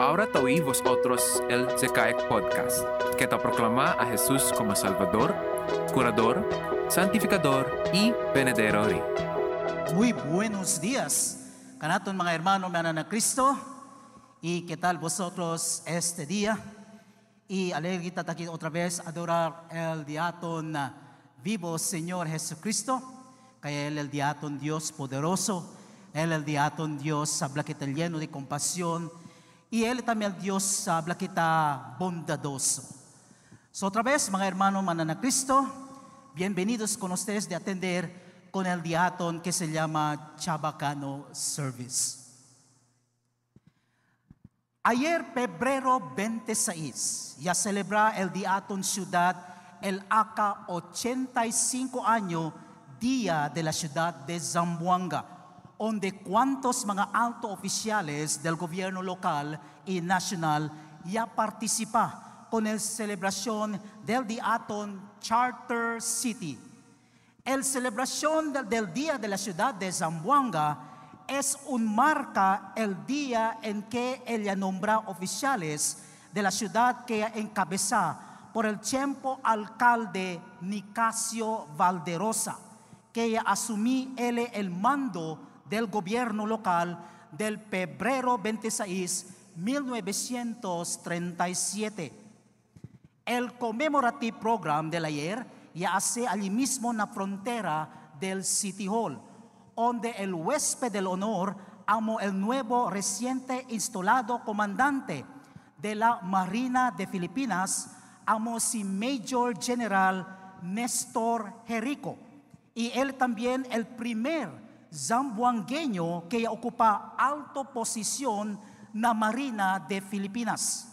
Ahora oí vosotros el Zecaic Podcast, que te proclama a Jesús como Salvador, Curador, Santificador y Benedictor. Muy buenos días, canaton mga hermano mana na Cristo. ¿Y qué tal vosotros este día? Y alegre aquí otra vez adorar el diaton vivo Señor Jesucristo, que Él el diaton Dios poderoso, Él el diaton Dios habla que está lleno de compasión, y Él también el Dios habla que está bondadoso. So, otra vez, mga hermano manana Cristo, bienvenidos con ustedes de atender con el diaton que se llama Chabacano Service. Ayer, febrero 26, ya celebra el diaton ciudad el ACA 85 año Día de la Ciudad de Zamboanga donde cuantos mga alto oficiales del gobierno local y nacional ya participa con la celebración del Diaton Charter City. El celebración del, del Día de la Ciudad de Zamboanga es un marca el día en que ella nombra oficiales de la ciudad que encabeza por el tiempo alcalde Nicasio Valderosa, que asumí él el mando del gobierno local del febrero 26, 1937. El commemorative program del ayer ya hace allí mismo en la frontera del City Hall, donde el huésped del honor amo el nuevo reciente instalado comandante de la Marina de Filipinas, amo si Major General Néstor Jerico, y él también el primer zamboangueño que ocupa alto posición na Marina de Filipinas.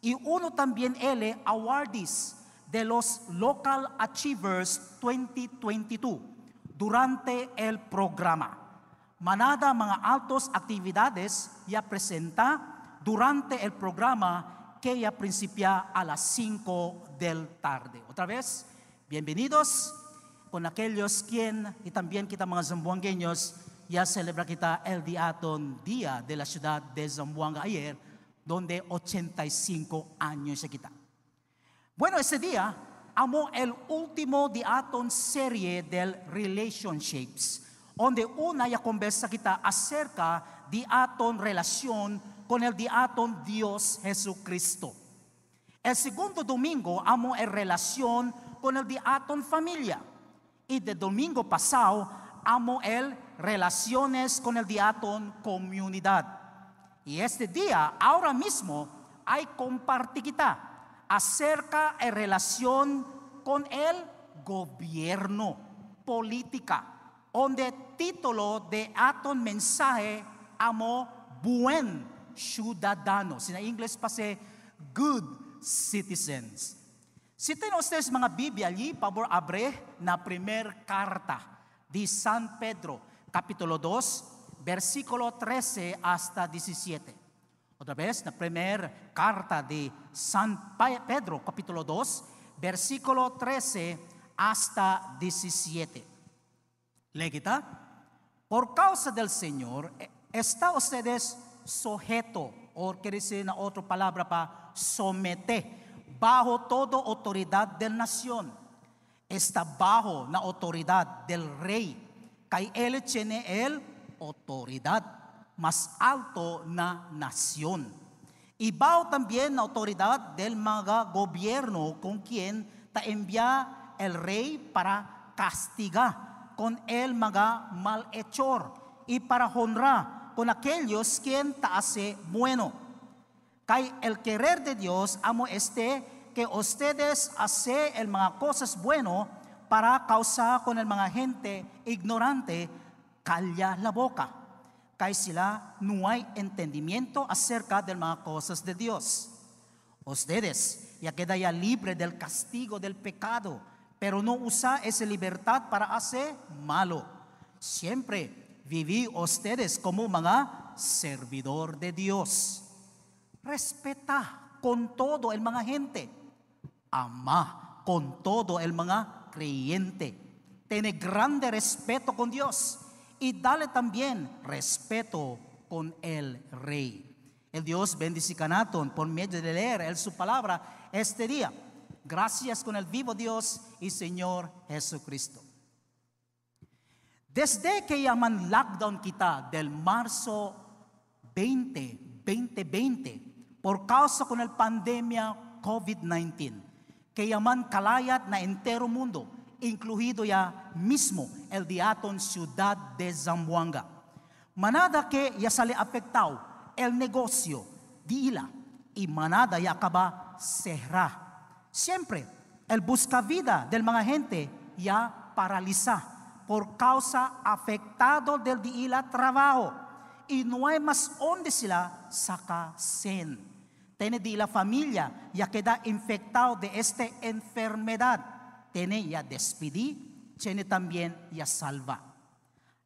Y uno también él awardees de los Local Achievers 2022 durante el programa. Manada mga altos actividades ya presenta durante el programa que ya principia a las 5 del tarde. Otra vez, bienvenidos con aquellos quien y también kita mga Zamboangueños ya celebra kita el Diaton Día de la Ciudad de Zamboanga ayer, donde 85 años se kita. Bueno, ese día amo el último Diaton serie del Relationships, donde una ya conversa kita acerca Diaton relación con el Diaton Dios Jesucristo. El segundo domingo amo el relación con el Diaton familia. Y de domingo pasado amo el relaciones con el diatón comunidad. Y este día, ahora mismo, hay compartir acerca de relación con el gobierno, política, donde título de aton mensaje amo buen ciudadano. En inglés pase good citizens. Tienen ustedes mga Biblia allí, favor abre na primer carta de San Pedro, capítulo 2, versículo 13 hasta 17. Otra vez, la primer carta de San Pedro, capítulo 2, versículo 13 hasta 17. Legita, por causa del Señor, eh, está ustedes sujeto, o quiere decir na otra palabra pa, somete bajo toda autoridad del nación. Está bajo la autoridad del rey. Que él tiene el autoridad más alto na nación. Y bajo también la autoridad del maga gobierno con quien te envía el rey para castigar con el maga malhechor y para honrar con aquellos quien te hace bueno Kay el querer de Dios amo este que ustedes hace el mga cosas bueno para causar con el mga gente ignorante calla la boca. Kay no hay entendimiento acerca del mga cosas de Dios. Ustedes ya queda ya libre del castigo del pecado, pero no usa esa libertad para hacer malo. Siempre viví ustedes como mga servidor de Dios respeta con todo el mga gente. Ama con todo el mga creyente. Tiene grande respeto con Dios y dale también respeto con el rey. El Dios bendiga naton por medio de leer su palabra este día. Gracias con el vivo Dios y Señor Jesucristo. Desde que llaman lockdown kita del marzo 20, 2020, por causa con el pandemia COVID-19, que llaman kalayat na entero mundo, incluido ya mismo el diaton ciudad de Zamboanga. Manada que ya sale afectado el negocio de ila y manada ya acaba cerrar. Siempre el busca vida del mga gente ya paraliza por causa afectado del de ila trabajo y no hay más donde sila saca sen. Tiene de la familia ya queda infectado de esta enfermedad. Tiene ya despedí, tiene también ya salva.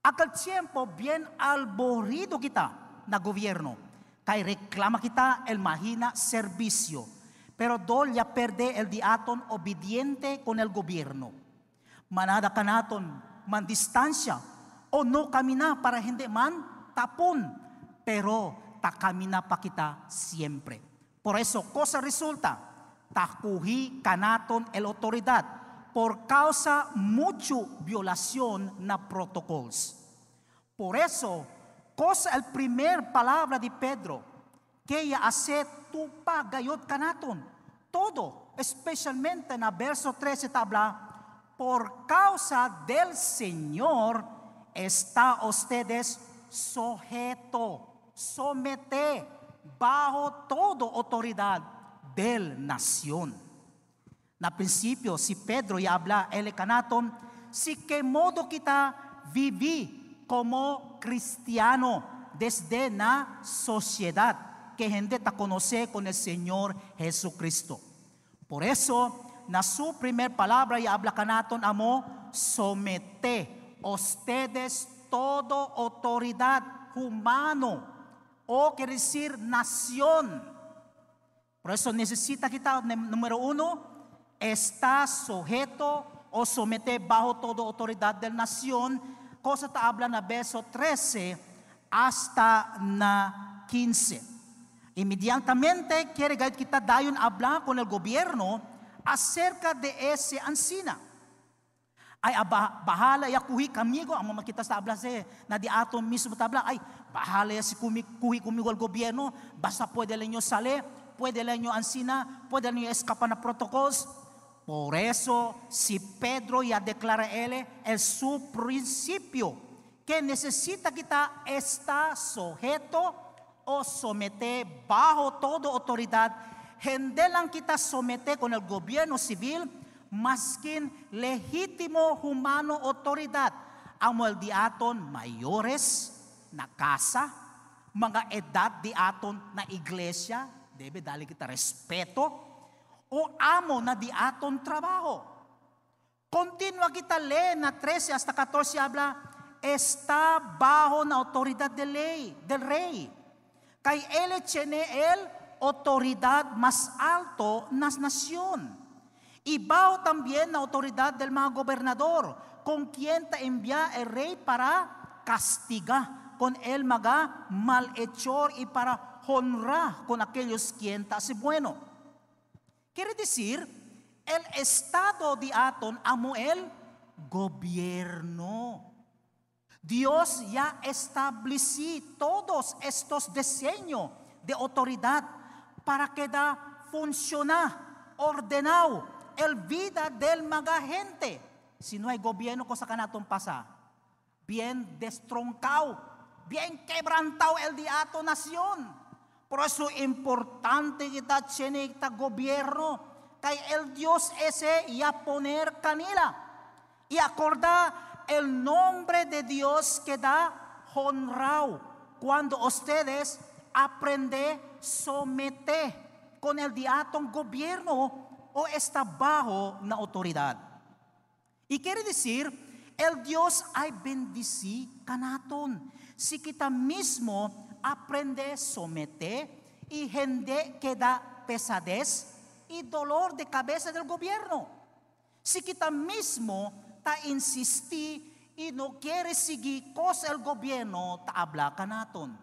Aquel tiempo bien alborrido kita na gobierno. Kay reklama kita el mahina servicio. Pero dol ya perde el diaton obediente con el gobierno. Manada kanaton man distansya o no kamina para hindi man tapon. Pero takamina pa kita siempre. Por eso, cosa resulta? Takuhi kanaton el autoridad por causa mucho violación na protocolos. Por eso, cosa el primer palabra de Pedro, que ella hace tu pagayot kanaton. Todo, especialmente na verso 13 tabla, por causa del Señor está ustedes sujeto, somete bajo toda autoridad del nación. Na princípio, si Pedro ya habla el canaton, si que modo kita vivi como cristiano desde na sociedad que gente te conoce con el Señor Jesucristo. Por eso, na su primer palabra ya habla canaton amo, somete ustedes toda autoridad humano o quiere decir nación. Por eso necesita kita, número uno, está sujeto o somete bajo toda autoridad de la nación. Cosa te habla na verso 13 hasta na 15. Inmediatamente quiere kita dayon hablar con el gobierno acerca de ese ancina. Ay, aba, bahala ya kuhi kamigo, ang mga kita sa abla se, na di ato mismo tabla, ay, bahala ya si kumi, kuhi kumigo al gobyerno, basta pwede lang nyo sale, pwede lang nyo ansina, pwede lang nyo escapa na protocols. Por eso, si Pedro ya declara él el su principio, que necesita kita está sujeto o somete bajo toda autoridad, hindi lang kita somete con el gobierno civil, maskin legítimo humano autoridad ang mga di aton mayores na kasa, mga edad di aton na iglesia, debe dali kita respeto, o amo na di aton trabaho. Continua kita le na 13 hasta 14 habla, está bajo na autoridad del ley, del rey. Kay él tiene el autoridad más alto nas nación. Bajo también la autoridad del mga gobernador, con quien envía el rey para castigar con el maga malhechor y para honrar con aquellos quien hace bueno. Quiere decir, el estado de Aton amo el gobierno. Dios ya estableció todos estos diseños de autoridad para que da funcionar ordenado el vida del mga gente. Si no hay gobierno, cosa que naton pasa. Bien destroncado, bien quebrantado el diato nación. Por eso es importante que ta tiene esta gobierno, el Dios ese ya poner canila y acordar el nombre de Dios que da honrado cuando ustedes aprenden someter con el diato gobierno o está bajo la autoridad. Y quiere decir, el Dios hay bendici canaton. Si kita mismo aprende a someter y gente que da pesadez y dolor de cabeza del gobierno. Si kita mismo ta insistí y no quiere seguir cosa el gobierno, ta habla canaton.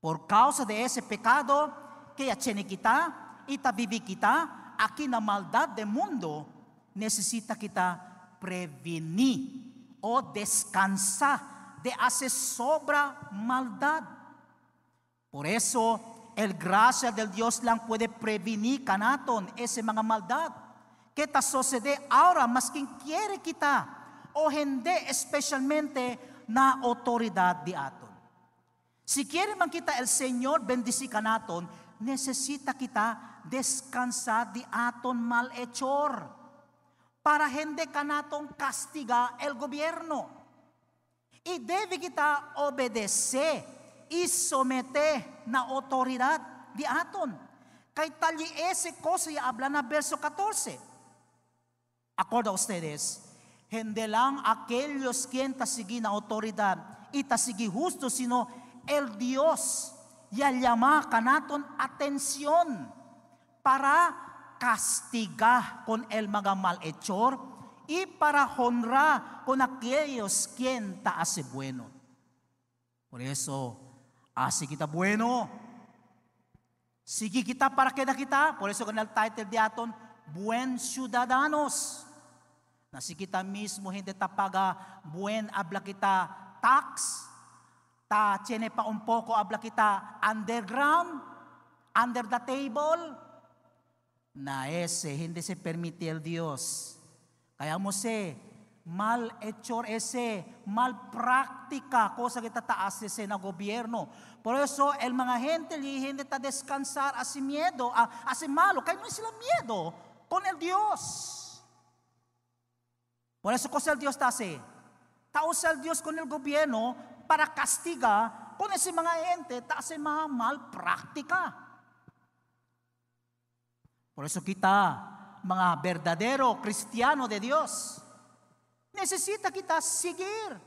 Por causa de ese pecado que tiene kita, ita vivi kita, aquí na maldad del mundo, necesita kita prevenir o descansar de hacer sobra maldad. Por eso, el gracia del Dios lang puede prevenir kanaton ese maldad. Que ta sucede ahora mas quien quiere kita o hindi especialmente na autoridad di aton. Si quiere man kita el Señor bendisi kanaton, necesita kita descansar di aton malhechor para hindi kanatong kastiga el gobierno. Y debe kita obedecer y somete na autoridad di aton. Kay tali ese cosa y habla na verso 14. Acorda ustedes, hindi lang aquellos quien tasigi na autoridad y tasigi justo, sino el Dios ya llama kanaton atención para castigar con el mga malhechor y para honrar con aquellos quien ta hace bueno. Por eso, hace kita bueno. Sige kita para keda kita. Por eso el title de aton, Buen Ciudadanos. Na si kita mismo hindi tapaga buen abla kita tax, Ta tiene pa un poco habla kita underground, under the table. Na ese hindi se permite el Dios. Kaya mo se, mal hechor ese, mal práctica, cosa que taas ese na gobierno. Por eso, el mga gente li hindi ta descansar a si miedo, a, a si malo, kaya no sila miedo con el Dios. Por eso, cosa el Dios ta hace? Taos el Dios con el gobierno para castiga kung si mga ente ta si mga malpraktika. Por eso kita, mga verdadero kristyano de Dios, necesita kita seguir.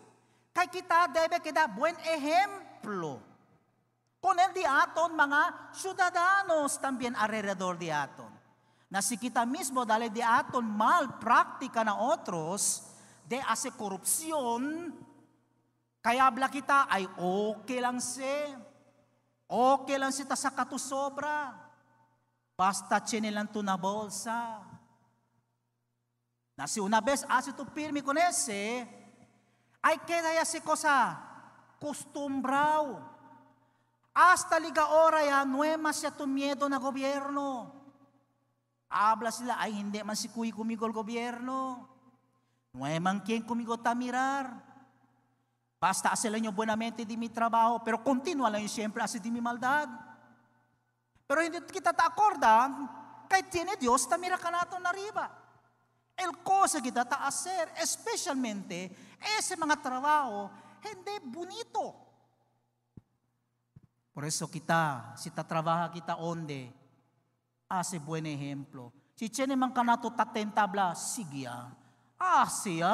Kay kita debe kita buen ejemplo. Con el di aton mga ciudadanos también alrededor di aton. Na si kita mismo dali di aton mal praktika na otros, de hace korupsyon, kaya abla kita ay okay lang si. Okay lang si ta sa katusobra. Basta chinilan to na bolsa. Na si una vez hace tu firme con ese, ay queda ya si cosa costumbrao. Hasta liga ora ya no es más ya tu miedo na gobierno. Habla sila, ay hindi man si kuy kumigo el gobierno. No es man quien kumigo ta mirar. Basta hacerlo yo buenamente di mi trabajo, pero continúa lang siempre hacer di mi maldad. Pero hindi kita ta acorda, kay tiene Dios ta mira kanato na riba. El cosa kita ta hacer, especialmente, ese mga trabajo, hindi bonito. Por eso kita, si ta kita onde, hace buen ejemplo. Si tiene man kanato tatentabla, sige ah. Ah, siya.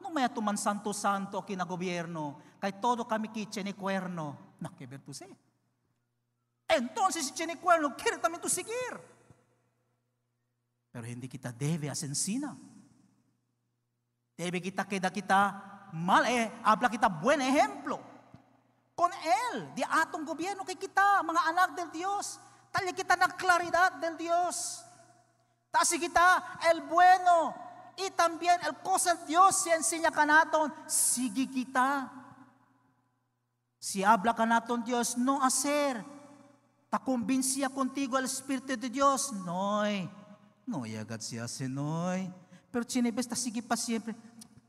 No may atuman santo-santo kinagobyerno, kay todo kami ki cuerno. Na, que ver tú sé. Entonces, si cuerno, quiere también tú seguir. Pero hindi kita debe asensina. Debe kita queda kita mal, eh, habla kita buen ejemplo. Con Él, di atong gobyerno kay kita, mga anak del Dios. Talya kita ng claridad del Dios. Tasi kita, el bueno, y también el cosa Dios se enseña kanaton, sige kita. Si habla kanaton Dios, no hacer. Ta convincia contigo el Espíritu de Dios. Noy, no agad siya sinoy. Pero chinibes ta sige pa siempre,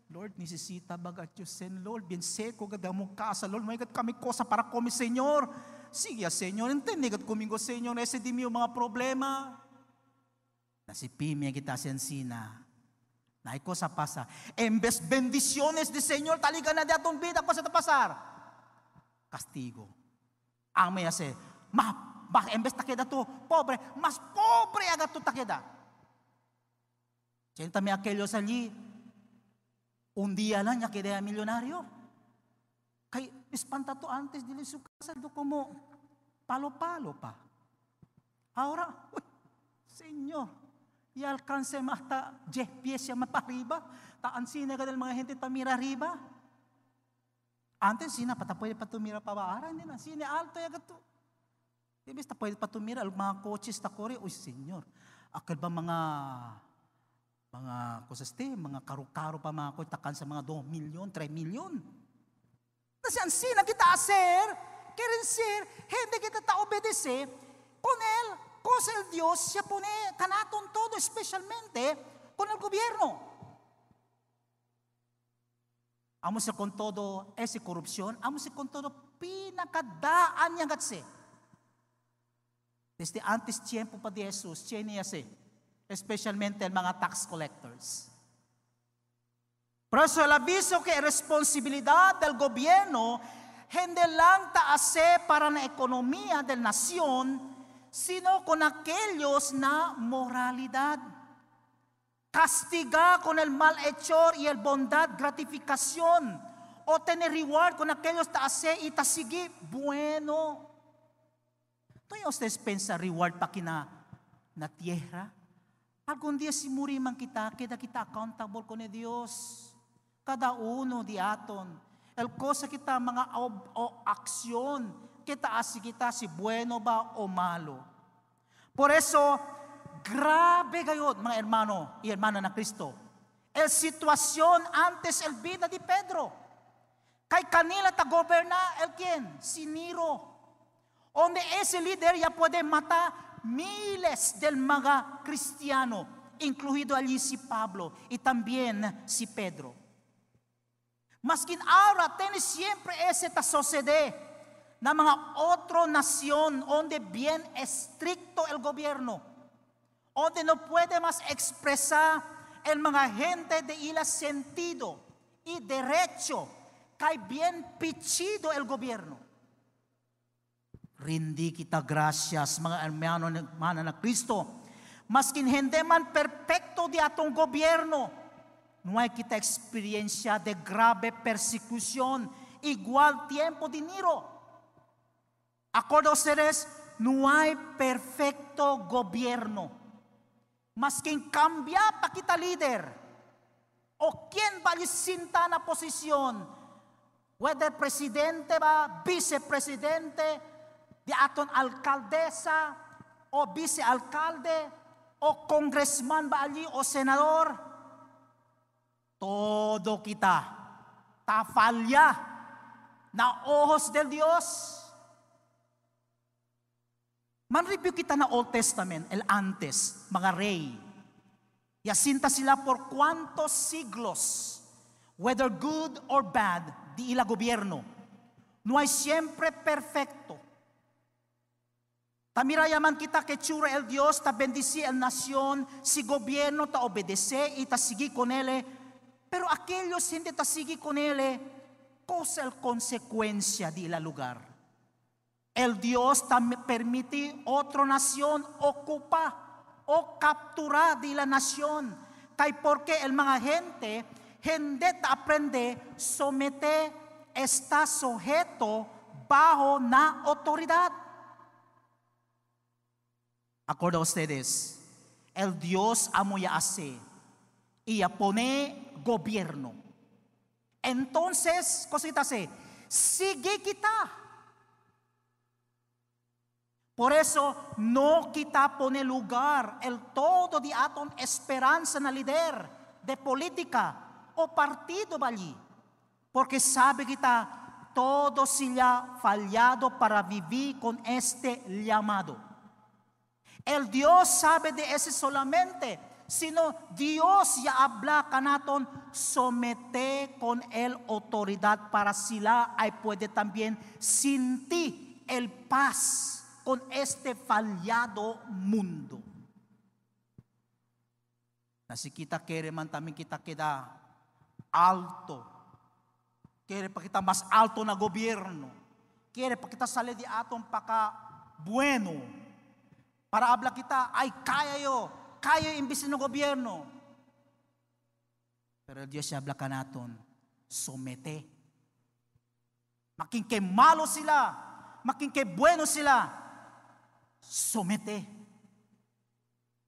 Lord, necesita bagat Diyos sen, Lord, bien seco, gada mo casa, Lord, may kami cosa para kami, Señor. Sige, Señor, entende gat kumingo, Señor, ese di mi mga problema. Nasipimia kita sensina, No hay cosa pasa. Vez bendiciones de Señor, taligan na de atong vida, cosa te pasar? Castigo. Ang may ase, ma, bak, en vez takeda to, pobre, mas pobre agad to takeda. Siéntame aquellos allí, un día lang ya quedé millonario. Kay espanta to antes dile su casa do como palo-palo pa. Ahora, uy, Señor, y alcance hasta 10 pies siya mapariba. Taan sina ka mga gente tamira riba. Antes, sina pata pwede pa tumira pa ba? Ara, hindi na. Sine alto ya gato. Di basta pwede pa tumira. Mga coaches ta kore. Uy, senyor. Akal ba mga mga kusaste, mga karo-karo pa mga ko, takan sa mga 2 milyon, 3 milyon. Kasi ang sina kita sir, keren sir, hindi kita ta obedece, con él, cosa el Dios, siya pone kanaton todo, especialmente con el gobierno. Amo sa con todo ese corrupción, amo sa con todo pinakadaan niya gatse. Desde antes tiempo pa de Jesus, niya se especialmente ang mga tax collectors. Por eso el aviso que responsabilidad del gobierno hindi lang taase para na ekonomiya del nasyon, sino con aquellos na moralidad. Castiga con el malhechor y el bondad gratificación, o tener reward con aquellos taase y tasigi bueno. ¿No ustedes pensa reward pa kina na tierra? Algún día si muri man kita, kita kita accountable ko ni Dios. Kada uno di aton. El cosa kita mga o, o aksyon, kita asi kita si bueno ba o malo. Por eso, grabe kayo mga hermano y hermana na Cristo. El situación antes el vida de Pedro. Kay kanila ta goberna el quien? Si Nero. Onde ese líder ya puede matar miles del mga cristiano, incluido allí si Pablo y también si Pedro. Maskin ahora tiene siempre ese sucede na mga otro nación donde bien estricto el gobierno, donde no puede más expresar el mga gente de ila sentido y derecho, que bien pichido el gobierno. Rindi kita gracias, mga hermano mana na Kristo. Maskin hindi man perfecto di atong gobyerno, no hay kita eksperyensya de grabe persecución, igual tiempo dinero. Acordo a ustedes, no hay perfecto gobierno. Maskin cambia pa kita líder, o quien balisinta na posisyon, whether presidente ba, vicepresidente, di aton alkaldesa o vice-alcalde o congressman ba ali o senador, todo kita tafalya na ojos del Dios. Man-review kita na Old Testament, el antes, mga rey. Yasinta sila por cuantos siglos, whether good or bad, di ila gobierno. No hay siempre perfecto. Tamirayaman kita que chura el Dios, ta bendisi el nación, si gobierno ta obedece y ta sigue con él. Pero aquellos hindi ta sigue con él, cosa el consecuencia de la lugar. El Dios ta permite otra nación ocupa o capturar de la nación. Kay porque el mga gente, hindi ta aprende, somete, está sujeto bajo na autoridad. Acuerdo a ustedes, el Dios amo ya hace y pone gobierno. Entonces, cosita hace, sigue kita. Por eso no quita pone lugar el todo de aton esperanza na líder de política o partido allí. Porque sabe kita todo se ha fallado para vivir con este llamado. El Dios sabe de ese solamente, sino Dios ya habla canaton, somete con él autoridad para sila ay puede también sentir el paz con este fallado mundo. Na si kita quiere man también kita queda alto. Quiere pa kita mas alto na gobierno. Quiere pa kita sale di aton paka bueno para habla kita, ay kaya yo, kaya imbis ng gobyerno. Pero Diyos siya habla ka naton, somete. Making kay malo sila, making kay bueno sila, somete.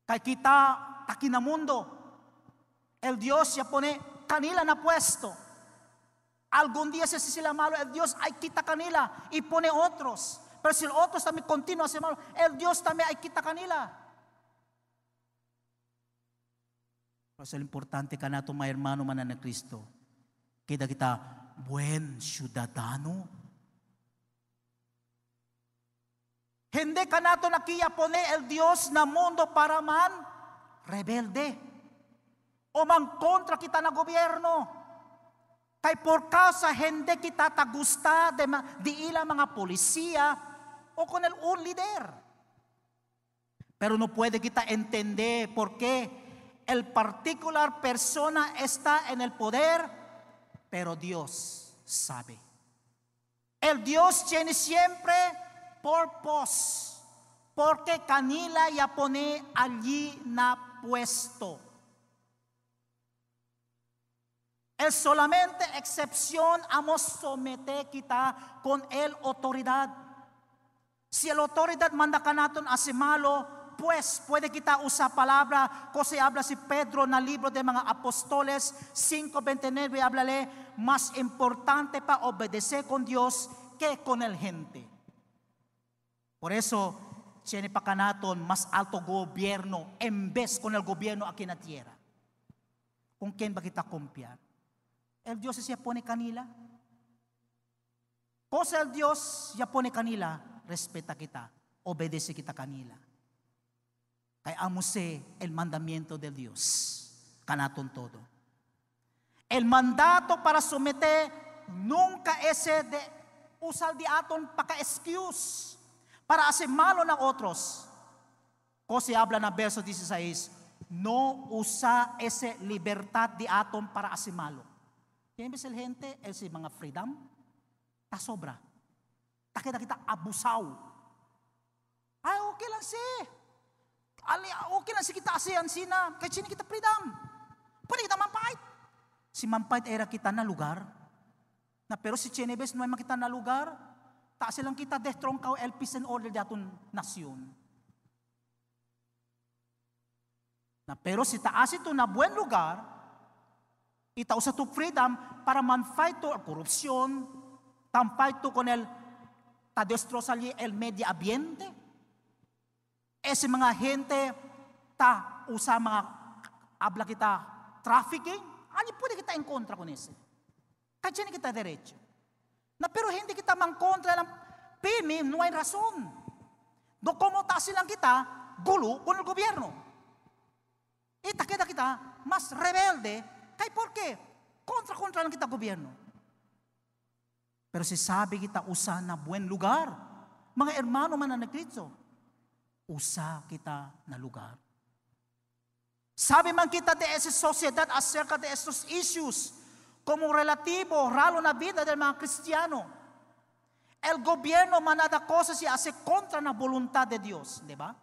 Kay kita, takinamundo, el Dios siya pone kanila na puesto. Algún día si sila malo, el Dios ay quita kanila y pone otros. Pero si otros también continúan ser malo, el Dios también ay quita kanila. Pero es importante ka nato mga hermano man na Kristo. Kita kita buen ciudadano. Hindi ka nato nakiya pone el Dios na mundo para man rebelde. O man kontra kita na gobyerno. Kay por causa hindi kita tagusta de, di ila mga polisiya o con el un líder. Pero no puede kita entender por qué el particular persona está en el poder, pero Dios sabe. El Dios tiene siempre purpose, porque Canila ya pone allí na puesto. Es solamente excepción amos somete kita con el autoridad. Si el autoridad manda ka naton a malo, pues puede kita usa palabra, cosa habla si Pedro na libro de mga apóstoles 5.29, háblale, más importante para obedecer con Dios que con el gente. Por eso, tiene pa kanaton más alto gobierno en vez con el gobierno aquí en la tierra. ¿Con quién va kita confiar? El Dios siya pone kanila. Cosa el Dios ya pone kanila, respeta kita, obedece kita kanila. Kaya amuse el mandamiento del Dios, kanaton todo. El mandato para someter nunca ese de usar de aton para excuse, para hacer malo a otros. Cosa habla en verso 16, no usa esa libertad de aton para hacer malo. Kaya imbes el gente, el si mga freedom, ta sobra. Takita kita abusaw. Ay, okay lang si. Ali, okay lang si kita asiyan sina. Kaya sini kita freedom. Pwede kita mampait. Si mampait era kita na lugar. Na pero si Chenebes ay makita na lugar, ta silang kita destrong kau el peace and order datun nasyon. Na pero si taas ito na buen lugar, Itaw sa to freedom para man fight to tan fight to con el ta destrozar el medio ambiente. Ese mga gente ta usa mga habla kita trafficking, ano pwede kita en kontra con ese? Kaya kita derecho. Na pero hindi kita man kontra ng PIMI, no hay razón. Do como ta silang kita, gulo con el gobierno. Ita kita kita, mas rebelde Kay por qué? Kontra-kontra lang kita gobyerno. Pero si sabi kita usa na buen lugar, mga hermano man na nagkritso, usa kita na lugar. Sabi man kita de esa sociedad acerca de estos issues, como relativo, ralo na vida del mga Kristiyano. El gobierno manada cosas y hace contra la voluntad de Dios, ¿de ba?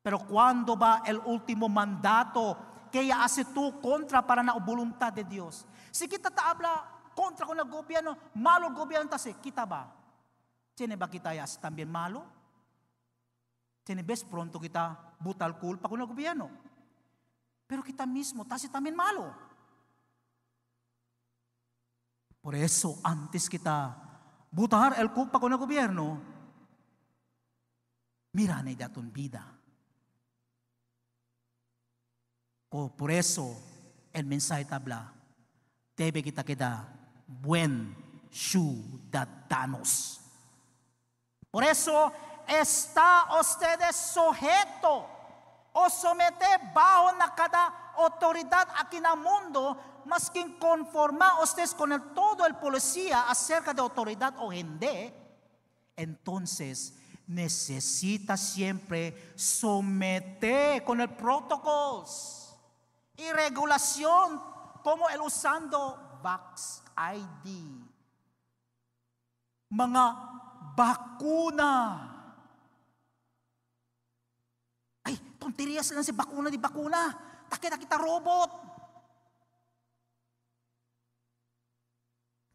Pero cuando va el último mandato kaya hace tú contra para na voluntad de Dios. Si kita ta habla contra con el gobierno, malo el gobierno kita ba? Tiene ba kita yas también malo? Tiene ves pronto kita butal culpa con el gobierno. Pero kita mismo tase también malo. Por eso, antes kita butar el culpa con el gobierno, mira na datun vida. O por eso el mensaje habla, debe kita queda buen ciudadanos. Por eso está ustedes sujeto o somete bajo na cada autoridad aquí en el mundo, más que conforma ustedes con el, todo el policía acerca de autoridad o gente, entonces necesita siempre someter con el protocolos y regulación como el usando Vax ID. Mga bakuna. Ay, tonterias lang si bakuna di bakuna. Takita kita robot.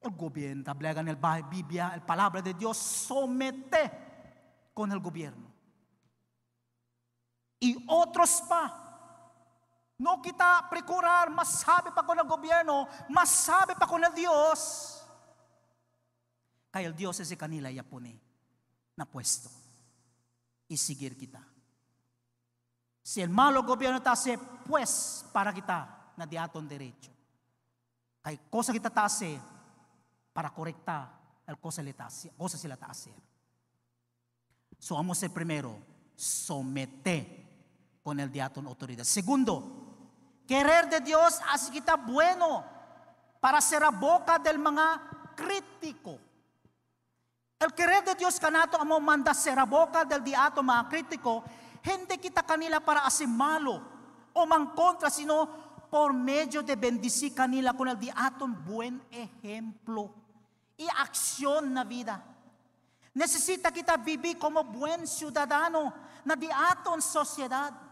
El gobierno, tablegan el Biblia, el palabra de Dios, somete con el gobierno. Y otros pa, No kita procurar, masabi pa ko ng gobyerno, masabi pa ko ng Diyos. kaya Dios ese kanila ya pone na pwesto. Isigir kita. Si el malo gobierno tase, pues para kita na di aton derecho. Kay cosa kita tase para korekta el cosa, le tase, cosa sila tase. So vamos a ser primero, somete con el diátono autoridad. Segundo, querer de Dios hace kita bueno para ser a boca del mga crítico. El querer de Dios kanato amo manda ser a boca del diato mga kritiko, hindi kita kanila para hacer malo o man contra, sino por medio de bendecir kanila con el diato buen ejemplo y acción na vida. Necesita kita vivir como buen ciudadano na di aton sociedad.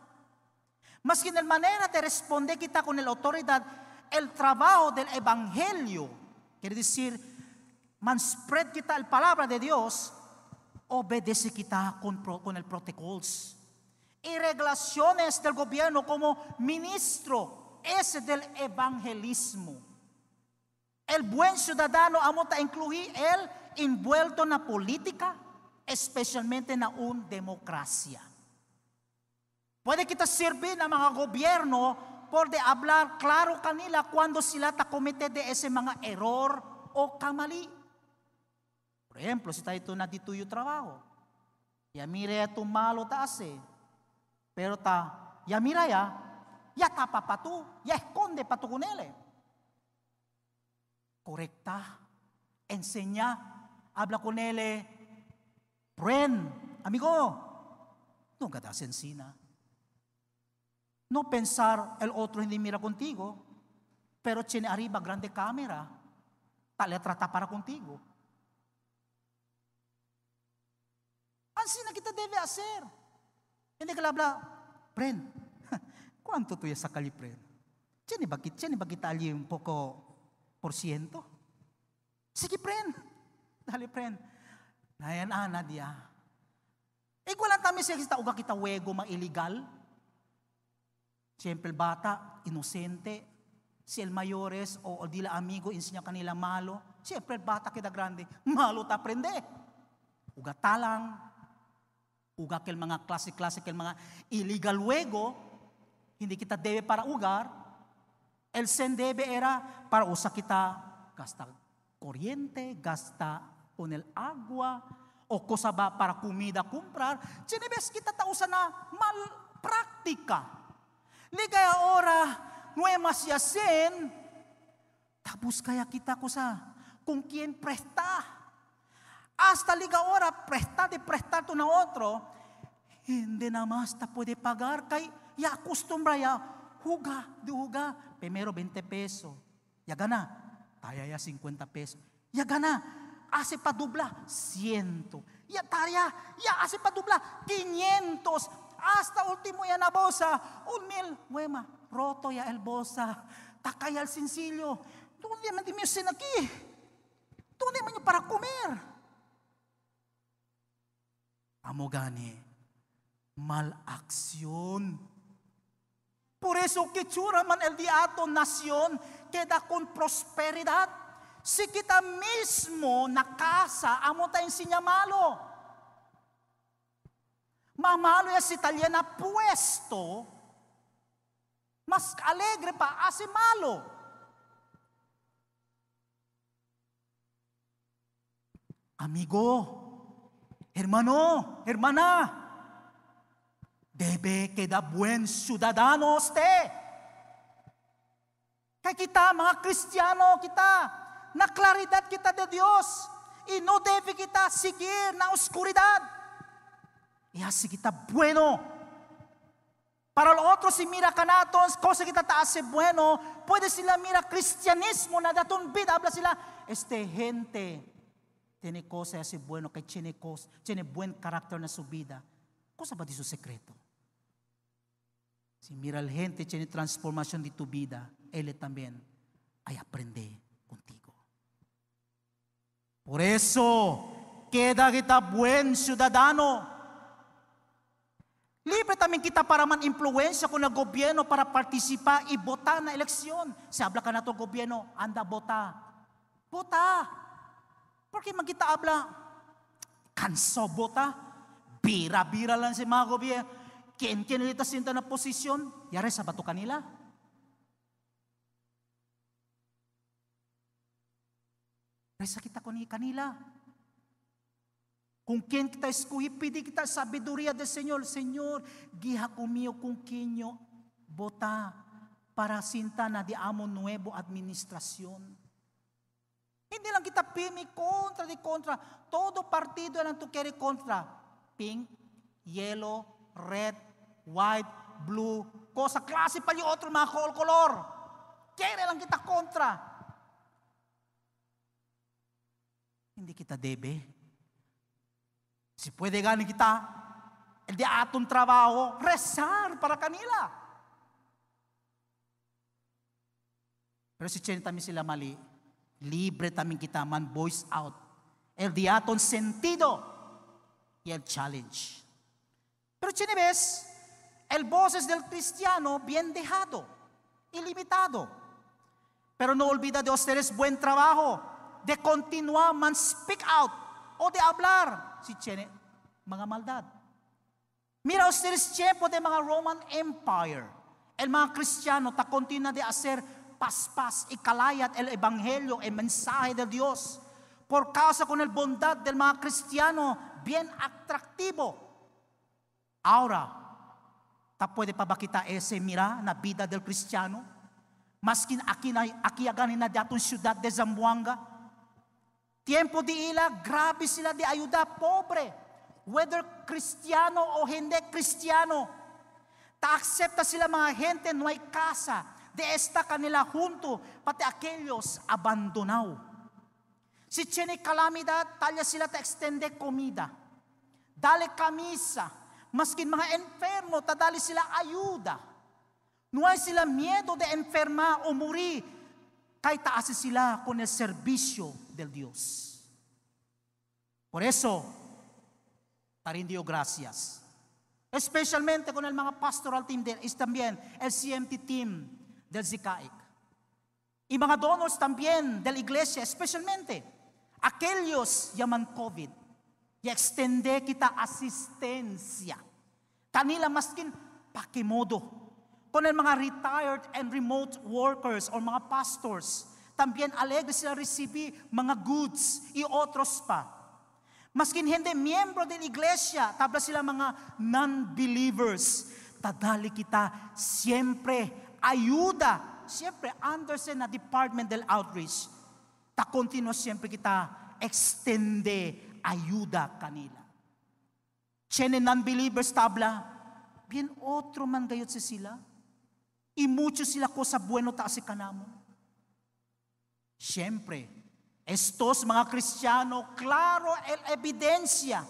Mas en la manera de responder kita con la autoridad, el trabajo del evangelio, quiere decir, spread kita el palabra de Dios, obedece kita con, el protocolos y regulaciones del gobierno como ministro, ese del evangelismo. El buen ciudadano amota incluir el envuelto en la política, especialmente en una democracia. Puede kita servir na mga gobyerno por de hablar claro kanila cuando sila ta comete de ese mga error o kamali. Por ejemplo, si tayo na dito yung trabaho, ya mire tu malo ta ase, pero ta, ya mira ya, ya tapa pa tu, ya esconde pa tu con. Correcta, enseña, habla con él, friend, amigo, nunca das encina. No pensar el otro hindi mira contigo, pero tiene arriba grande cámara, tal trata para contigo. Así na kita debe hacer. Hindi ka labla, friend, ¿cuánto tuya sa kali, friend? Tiene ba, tiene ba kita ali un poco por ciento? Sige, friend. Dali, friend. Nayan, ana dia. Igual lang kami siya kita, uga kita wego, mga illegal. Siyempre, bata, inosente. Si el mayores o, o dila amigo, insinya kanila malo. Siyempre, bata kita grande, malo ta prende. Uga talang, uga kel mga klase-klase kel mga illegal wego, hindi kita debe para ugar. El sen debe era para usa kita gasta kuryente, gasta con el agua, o cosa ba para comida comprar. Sinibes kita tausa na mal praktika. Ligaya ora, nuemas yasin, tapos kaya kita ko sa kung quien presta. Hasta liga ora, presta de prestar to na otro, hindi na mas ta pwede pagar kay ya acostumbra ya huga, di huga, primero 20 peso. Ya gana, taya ya 50 peso. Ya gana, hace pa dubla 100. Ya taya, ya hace pa dubla 500 hasta último ya na bosa, un mil, muema, roto ya el bosa, takay al sencillo, ¿dónde man dimiusin aquí? ¿Dónde man para comer? Amo gani, mal acción. Por eso chura man el diato nación queda con prosperidad. Si kita mismo na casa, amo ta ensinya malo. Si italiana puesto, mas alegre pa hace malo. Amigo, hermano, hermana, debe quedar buen ciudadano usted. Kaya kita, mga Kristiyano, kita, na klaridad kita de Dios, y no debe kita seguir na oscuridad. Y así kita bueno. Para los otros, si mira canatos, cosa que te hace bueno, puede si la mira cristianismo, ton vida, habla sila, este gente tiene cosas así bueno, que tiene cosas, tiene buen carácter en su vida. Cosa va de su secreto? Si mira la gente, tiene transformación de tu vida, él también hay aprender contigo. Por eso, queda kita buen ciudadano. Libre también kita para man influensya con el gobierno para participar y votar na eleksyon. Si habla ka na to gobierno, anda bota. Bota. Porque magkita abla, kansobo ta, bira-bira lang si mga gobyerno, kien-kien nilita sinta na posisyon, yari sa bato kanila. Resa kita ko ni kanila. Kung quien kita escogi, pidi kita sabiduría del Señor. Señor, giha kumio kung kinyo bota para sinta na di amo nuevo administrasyon. Hindi lang kita pimi kontra di kontra. Todo partido lang to carry kontra. Pink, yellow, red, white, blue, cosa klase pa yung otro mga color. Kere lang kita kontra. Hindi kita debe. Si puede ganin kita el de atong trabaho, rezar para kanila. Pero si Chen tamin sila mali, libre tamin kita man voice out. El de aton sentido y el challenge. Pero Chen ves, el voces del cristiano bien dejado, ilimitado. Pero no olvida de ustedes buen trabajo, de continuar man speak out o de hablar si Chene, mga maldad. Mira ustedes tiempo de mga Roman Empire. El mga Cristiano ta continua de hacer paspas y calayat el evangelio, el mensaje de Dios. Por causa con el bondad del mga Cristiano bien atractivo. Ahora, ta puede pa ba kita ese mira na vida del Cristiano? Maskin aquí, na, aquí aganin na datong syudad de Zamboanga, Tiempo di ila, grabe sila di ayuda, pobre. Whether kristyano o hindi kristyano. Ta-accepta sila mga gente, no hay casa. De esta kanila junto, pati aquellos abandonaw. Si tiene calamidad, talya sila ta extende comida. Dale camisa. Maskin mga enfermo, tadali sila ayuda. No hay sila miedo de enferma o muri kay taas sila con el servicio del Dios. Por eso, tarindio gracias. Especialmente con el mga pastoral team de, es también el CMT team del ZICAIC. Y mga donors también de la iglesia, especialmente aquellos llaman COVID. Y extende kita asistencia. Kanila maskin pakimodo con el mga retired and remote workers or mga pastors. También alegre sila recibir mga goods y otros pa. Maskin hindi miyembro din iglesia, tabla sila mga non-believers. Tadali kita siempre ayuda, siempre under na Department del Outreach. Ta continua siempre kita extende ayuda kanila. Chene non-believers tabla, bien otro man gayot si sila y mucho sila ko sa bueno ta si kanamo. Siyempre, estos mga Kristiano, claro el evidencia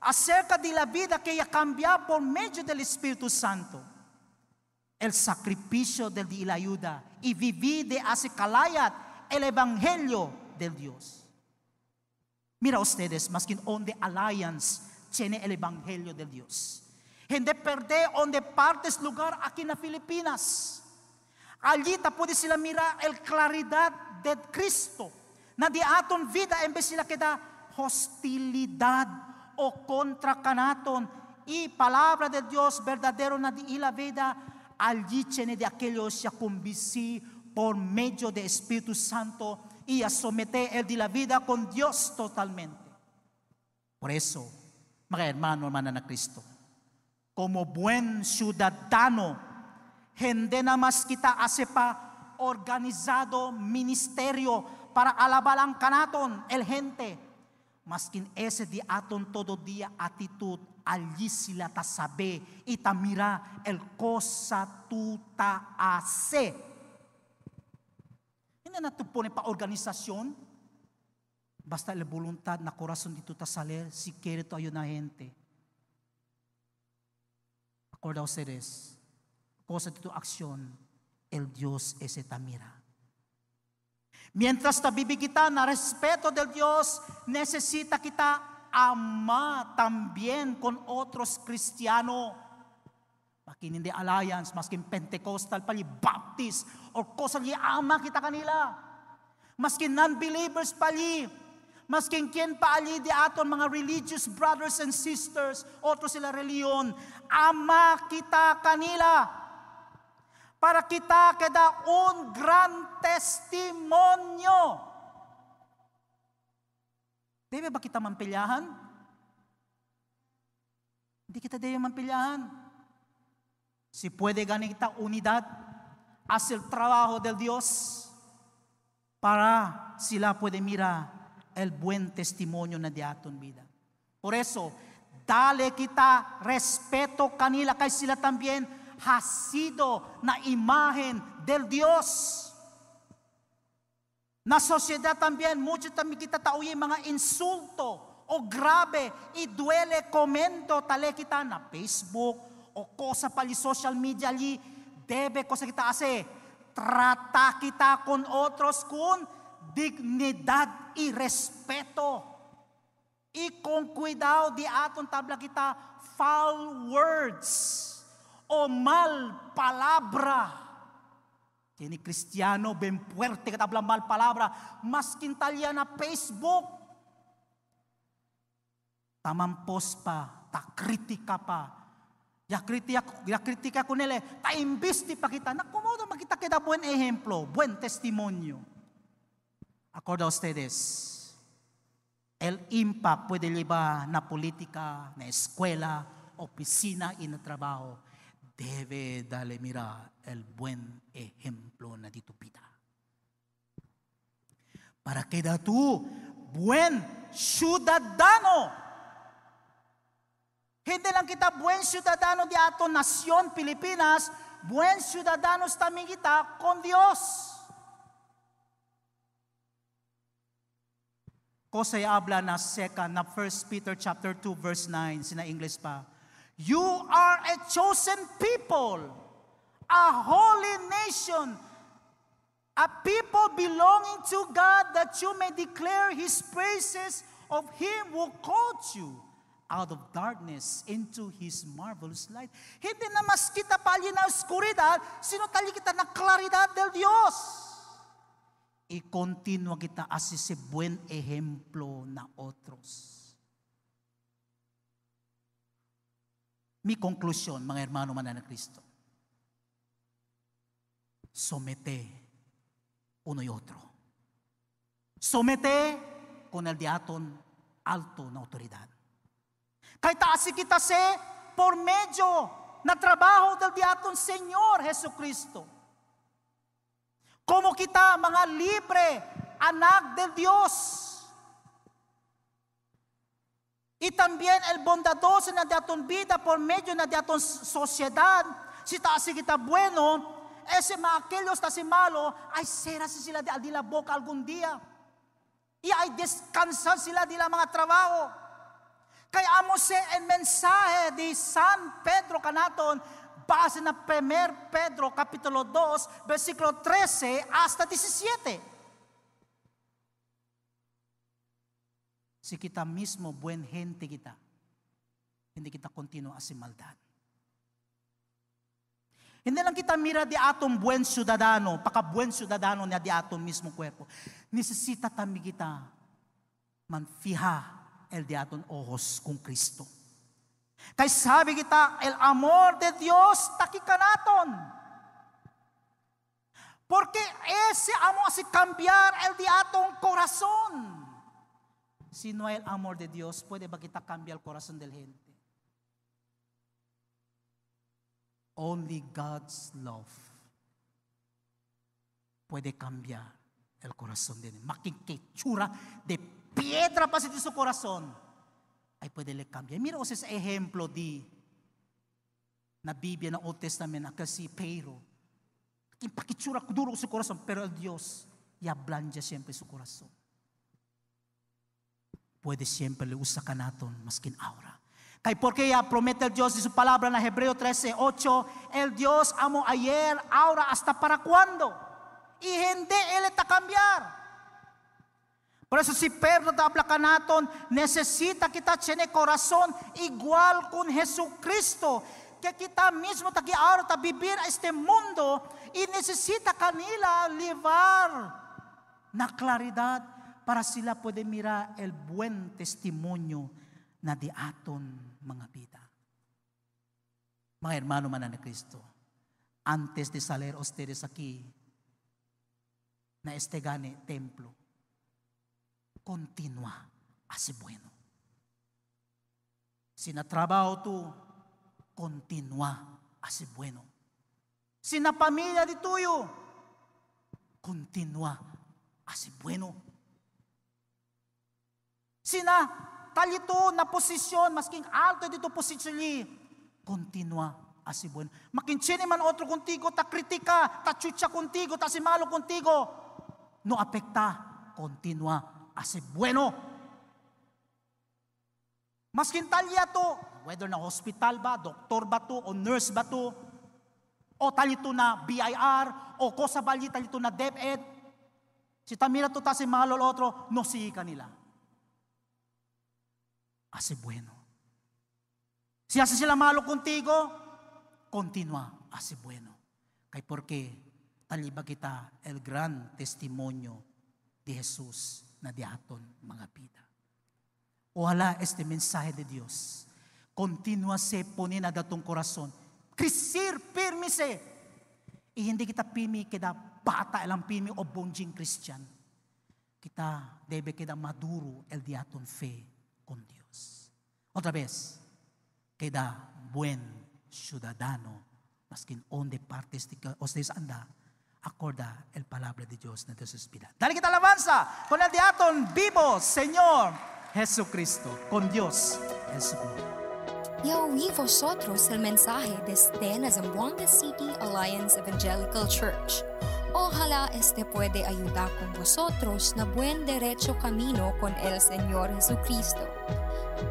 acerca de la vida que ella cambia por medio del Espíritu Santo. El sacrificio de la ayuda y vivir de hace calayat el evangelio del Dios. Mira ustedes, más que on the alliance, tiene el evangelio del Dios. Hindi perde onde partes lugar aquí na Filipinas. Allí ta pwede sila mira el claridad de Cristo. Na di aton vida embes sila hostilidad o contra kanaton. Y palabra de Dios verdadero na di ila vida allí tiene de aquellos ya convisi por medio de Espíritu Santo y a someter el de la vida con Dios totalmente. Por eso, mga hermano, hermana na Cristo, como buen ciudadano, hindi na mas kita ase pa organizado ministerio para alabalang kanaton el gente. Maskin ese di aton todo dia attitude, allí sila ta sabe, itamira el cosa tuta ase. Hindi na to pone pa organisasyon, basta la voluntad na corazon dito ta saler, si quiere to ayun na gente Acorda a ustedes, cosa de tu acción, el Dios ese tamira. Mientras tabibig kita na respeto del Dios, necesita kita ama también con otros cristiano. Makin hindi alliance, maskin Pentecostal pali, Baptist, or cosa li ama kita kanila. Maskin non-believers pali, Maskin kien paali di aton mga religious brothers and sisters, otro sila reliyon, ama kita kanila. Para kita kada un gran testimonyo. Debe ba kita mampilyahan? Hindi kita debe mampilyahan. Si puede ganita unidad, haz el trabajo del Dios para sila puede mira el buen testimonio na di aton vida. Por eso, dale kita respeto kanila kay sila también ha sido na imagen del Dios. Na sociedad también, mucho también kita tauye mga insulto o grabe, y duele komento tale kita na Facebook o cosa pali social media ali, debe cosa kita ase, trata kita con otros kun dignidad y respeto. Y con cuidado di aton tabla kita foul words o mal palabra. Kini Cristiano, ben fuerte ka tabla mal palabra, mas kintalya na Facebook. Tamampos pa, ta kritika pa, Ya kritika, ya kritika ko nila, ta imbis di pa kita, nakumodo makita kita buen ejemplo, buen testimonio. Acordo a ustedes, el impact puede llevar na política, na escuela, oficina y na trabajo. Debe darle mira el buen ejemplo di tu vida. Para que da tú buen ciudadano. Hindi lang kita buen ciudadano di ato nasyon Pilipinas, buen ciudadanos también kita con Dios. Cosa habla na second, na 1 Peter chapter 2 verse 9, sina English pa. You are a chosen people, a holy nation, a people belonging to God that you may declare His praises of Him who called you out of darkness into His marvelous light. Hindi na mas kita pali na oskuridad, sino tali kita na klaridad del Dios y continua kita as ese buen ejemplo na otros. Mi conclusión, mga hermano manan na Cristo. Somete uno y otro. Somete con el diaton alto na autoridad. Kay taasi kita se por medio na trabajo del diaton Señor Jesucristo. Como kita mga libre, anak del Dios. Y también el bondadoso na de aton vida por medio na de aton sociedad, si taasi kita bueno, ese mga aquellos taasi malo, ay sera si sila de la boca algún día. Y ay descansar sila de la mga trabajo. Kaya amo se el mensaje de San Pedro kanaton, base na 1 Pedro capítulo 2, versículo 13 hasta 17. Si kita mismo buen gente kita, hindi kita continuo as maldad. Hindi lang kita mira di atong buen ciudadano, paka buen ciudadano na di atong mismo cuerpo. Necesita tami kita manfija el di aton ojos kung Kristo. Kay sabi kita, el amor de Dios takikanaton. Porque ese amor hace cambiar el de atong corazón. Si no hay el amor de Dios, puede ba kita cambiar el corazón del gente? Only God's love puede cambiar el corazón de él. Makikitsura de piedra pa sa su corazón ay pwede le cambiar. Mira ese ejemplo di na Biblia ng Old Testament na kasi Pero. Pakitsura duro sa corazón, pero el Dios ya blanja siempre su corazón. Puede siempre le usa ka naton maskin aura. Kay porque ya promete el Dios de su palabra en Hebreo 13, 8, el Dios amo ayer, ahora, hasta para cuándo. Y hindi Él está cambiar. Por eso si Pedro habla ka naton, necesita kita tiene corazón igual con Jesucristo. Que kita mismo taki ahora ta vivir este mundo y necesita kanila llevar na claridad para sila pwede mira el buen testimonio na di aton mga vida. Mga hermano man na Cristo, antes de salir ustedes aquí, na este gane templo, continua así bueno. Si na trabaho tu, continua así bueno. Si na pamilya di tuyo, continua así bueno. Si na talito na posisyon, masking alto dito posisyon continua así bueno. Makinchini man otro contigo, ta kritika, ta chucha contigo, ta si malo contigo, no afecta, continua así bueno. Maskin talya to, whether na hospital ba, doktor ba to, o nurse ba to, o talito na BIR, o kosa bali talito na DepEd, si tamira to ta si malol otro, no si kanila. Ase bueno. Si hace sila malo contigo, continua, ase bueno. Kay porque taliba kita el gran testimonio de Jesus na diaton mga pida. Ojalá este mensaje de Dios continua se poner na datong corazon. Crescer, firme se. E hindi kita pimi kita bata elang pimi o bonjing Christian. Kita debe kita maduro el diaton fe con Dios. Otra vez, queda buen ciudadano, maskin onde partes de ustedes anda, acorda el palabra de Dios na Dios Espírito. Dale kita alabanza con el diaton vivo, Señor. Jesucristo, con Dios en su gloria. Y oí vosotros el mensaje desde la Zamboanga City Alliance Evangelical Church. Ojalá este puede ayudar con vosotros na buen derecho camino con el Señor Jesucristo.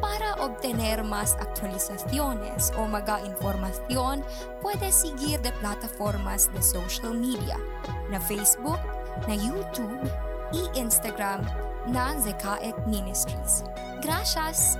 Para obtener más actualizaciones o más información, puede seguir de plataformas de social media, na Facebook, na YouTube y Instagram na Zekaek Ministries. Gracias!